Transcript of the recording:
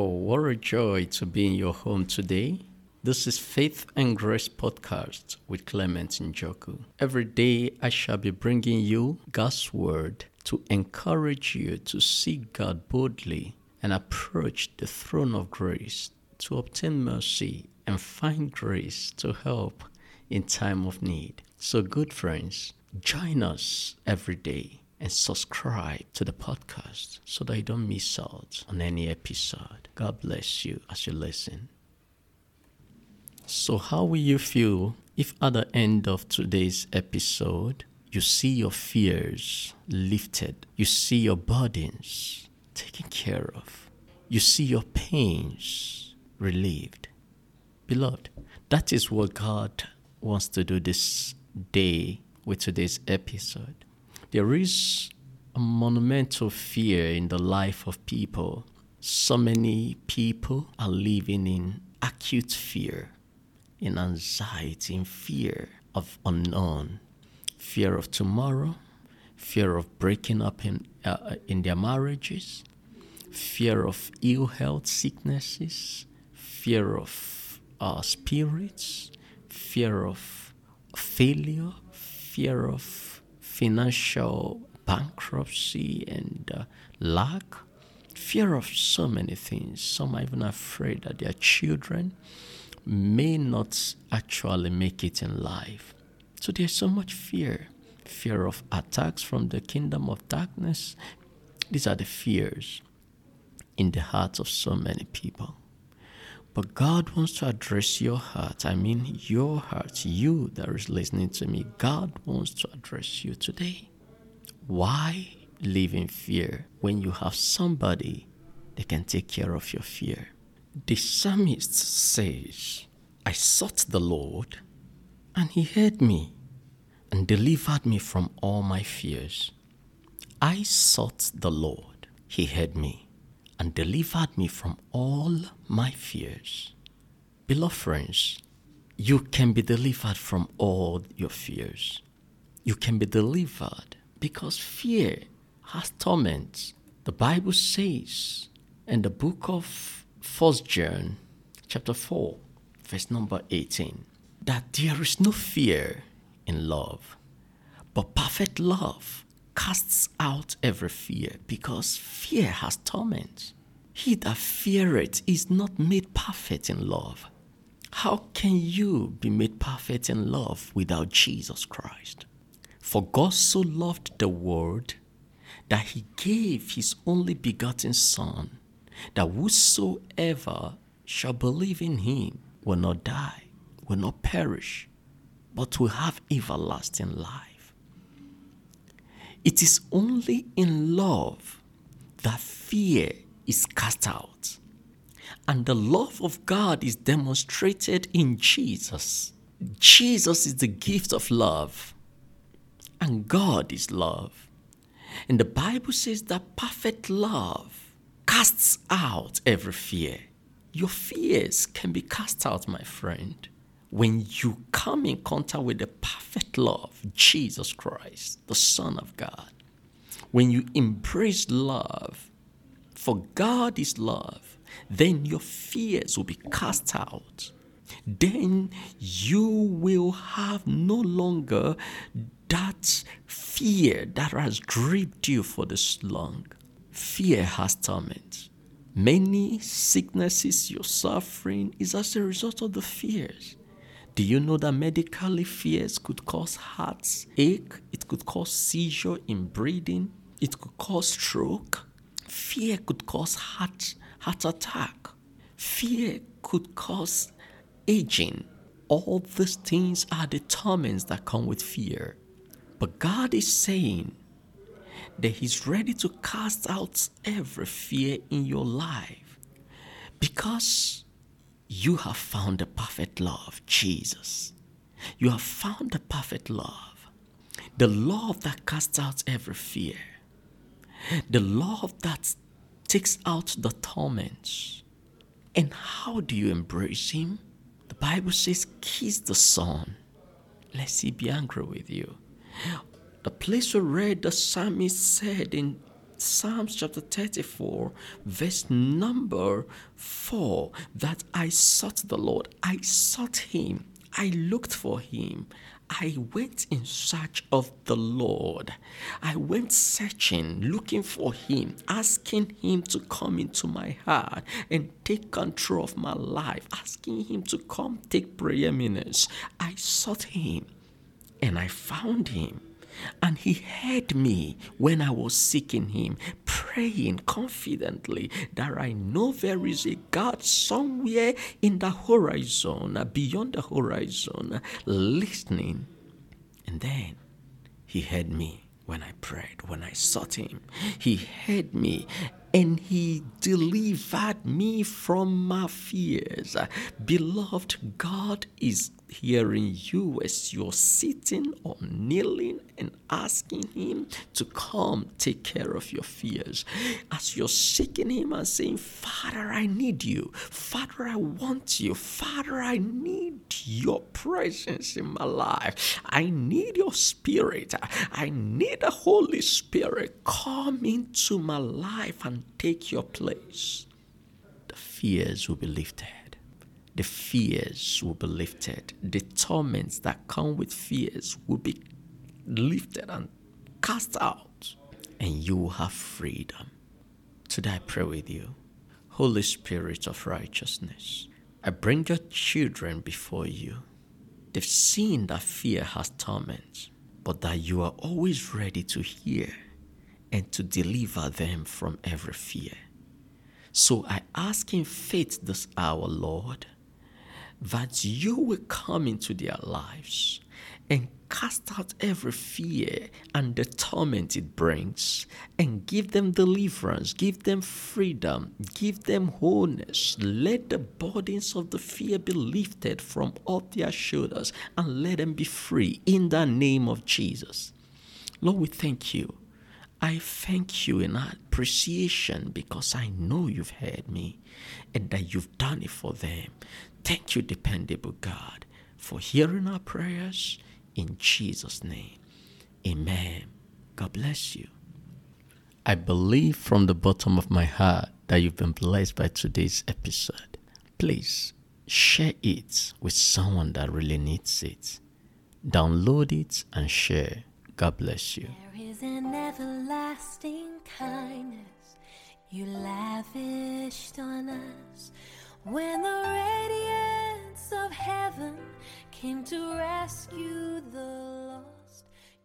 Oh, what a joy to be in your home today. This is Faith and Grace Podcast with Clement Njoku. Every day I shall be bringing you God's Word to encourage you to seek God boldly and approach the throne of grace to obtain mercy and find grace to help in time of need. So, good friends, join us every day and subscribe to the podcast so that you don't miss out on any episode. God bless you as you listen. So, how will you feel if at the end of today's episode you see your fears lifted, you see your burdens taken care of, you see your pains relieved? Beloved, that is what God wants to do this day with today's episode. There is a monumental fear in the life of people. So many people are living in acute fear, in anxiety, in fear of unknown, fear of tomorrow, fear of breaking up in, uh, in their marriages, fear of ill health, sicknesses, fear of uh, spirits, fear of failure, fear of financial bankruptcy and uh, lack, fear of so many things. Some are even afraid that their children may not actually make it in life. So there's so much fear fear of attacks from the kingdom of darkness. These are the fears in the hearts of so many people. But God wants to address your heart. I mean, your heart, you that is listening to me. God wants to address you today. Why live in fear when you have somebody that can take care of your fear? The psalmist says, I sought the Lord, and he heard me and delivered me from all my fears. I sought the Lord, he heard me and delivered me from all my fears. Beloved friends, you can be delivered from all your fears. You can be delivered because fear has torment. The Bible says in the book of 1 John, chapter 4, verse number 18, that there is no fear in love, but perfect love casts out every fear because fear has torment. He that feareth is not made perfect in love. How can you be made perfect in love without Jesus Christ? For God so loved the world that he gave his only begotten Son, that whosoever shall believe in him will not die, will not perish, but will have everlasting life. It is only in love that fear is cast out. And the love of God is demonstrated in Jesus. Jesus is the gift of love, and God is love. And the Bible says that perfect love casts out every fear. Your fears can be cast out, my friend, when you come in contact with the perfect love, Jesus Christ, the Son of God. When you embrace love, for God is love, then your fears will be cast out. Then you will have no longer that fear that has gripped you for this long. Fear has torment. Many sicknesses you're suffering is as a result of the fears. Do you know that medically fears could cause heartache? It could cause seizure in breathing. It could cause stroke. Fear could cause heart, heart attack. Fear could cause aging. All these things are the torments that come with fear. But God is saying that He's ready to cast out every fear in your life because you have found the perfect love, Jesus. You have found the perfect love, the love that casts out every fear the love that takes out the torments. And how do you embrace Him? The Bible says, kiss the Son, lest He be angry with you. The place where the psalmist said in Psalms chapter 34, verse number 4 that I sought the Lord, I sought him, I looked for him. I went in search of the Lord. I went searching, looking for Him, asking Him to come into my heart and take control of my life, asking Him to come take preeminence. I sought Him and I found Him. And he heard me when I was seeking him, praying confidently that I know there is a God somewhere in the horizon, beyond the horizon, listening. And then he heard me when I prayed, when I sought him. He heard me and he delivered me from my fears. Beloved, God is hearing you as you're sitting or kneeling and asking Him to come take care of your fears. As you're seeking Him and saying, Father, I need you. Father, I want you. Father, I need your presence in my life. I need your spirit. I need the Holy Spirit. Come into my life and take your place. The fears will be lifted the fears will be lifted. The torments that come with fears will be lifted and cast out, and you will have freedom. Today I pray with you. Holy Spirit of righteousness, I bring your children before you. They've seen that fear has torments, but that you are always ready to hear and to deliver them from every fear. So I ask in faith this hour, Lord, that you will come into their lives and cast out every fear and the torment it brings and give them deliverance, give them freedom, give them wholeness. Let the burdens of the fear be lifted from off their shoulders and let them be free in the name of Jesus. Lord, we thank you. I thank you in appreciation because I know you've heard me and that you've done it for them. Thank you, dependable God, for hearing our prayers in Jesus' name. Amen. God bless you. I believe from the bottom of my heart that you've been blessed by today's episode. Please share it with someone that really needs it. Download it and share. God bless you. There is an everlasting kindness you lavished on us when the radiance of heaven came to rescue the lost.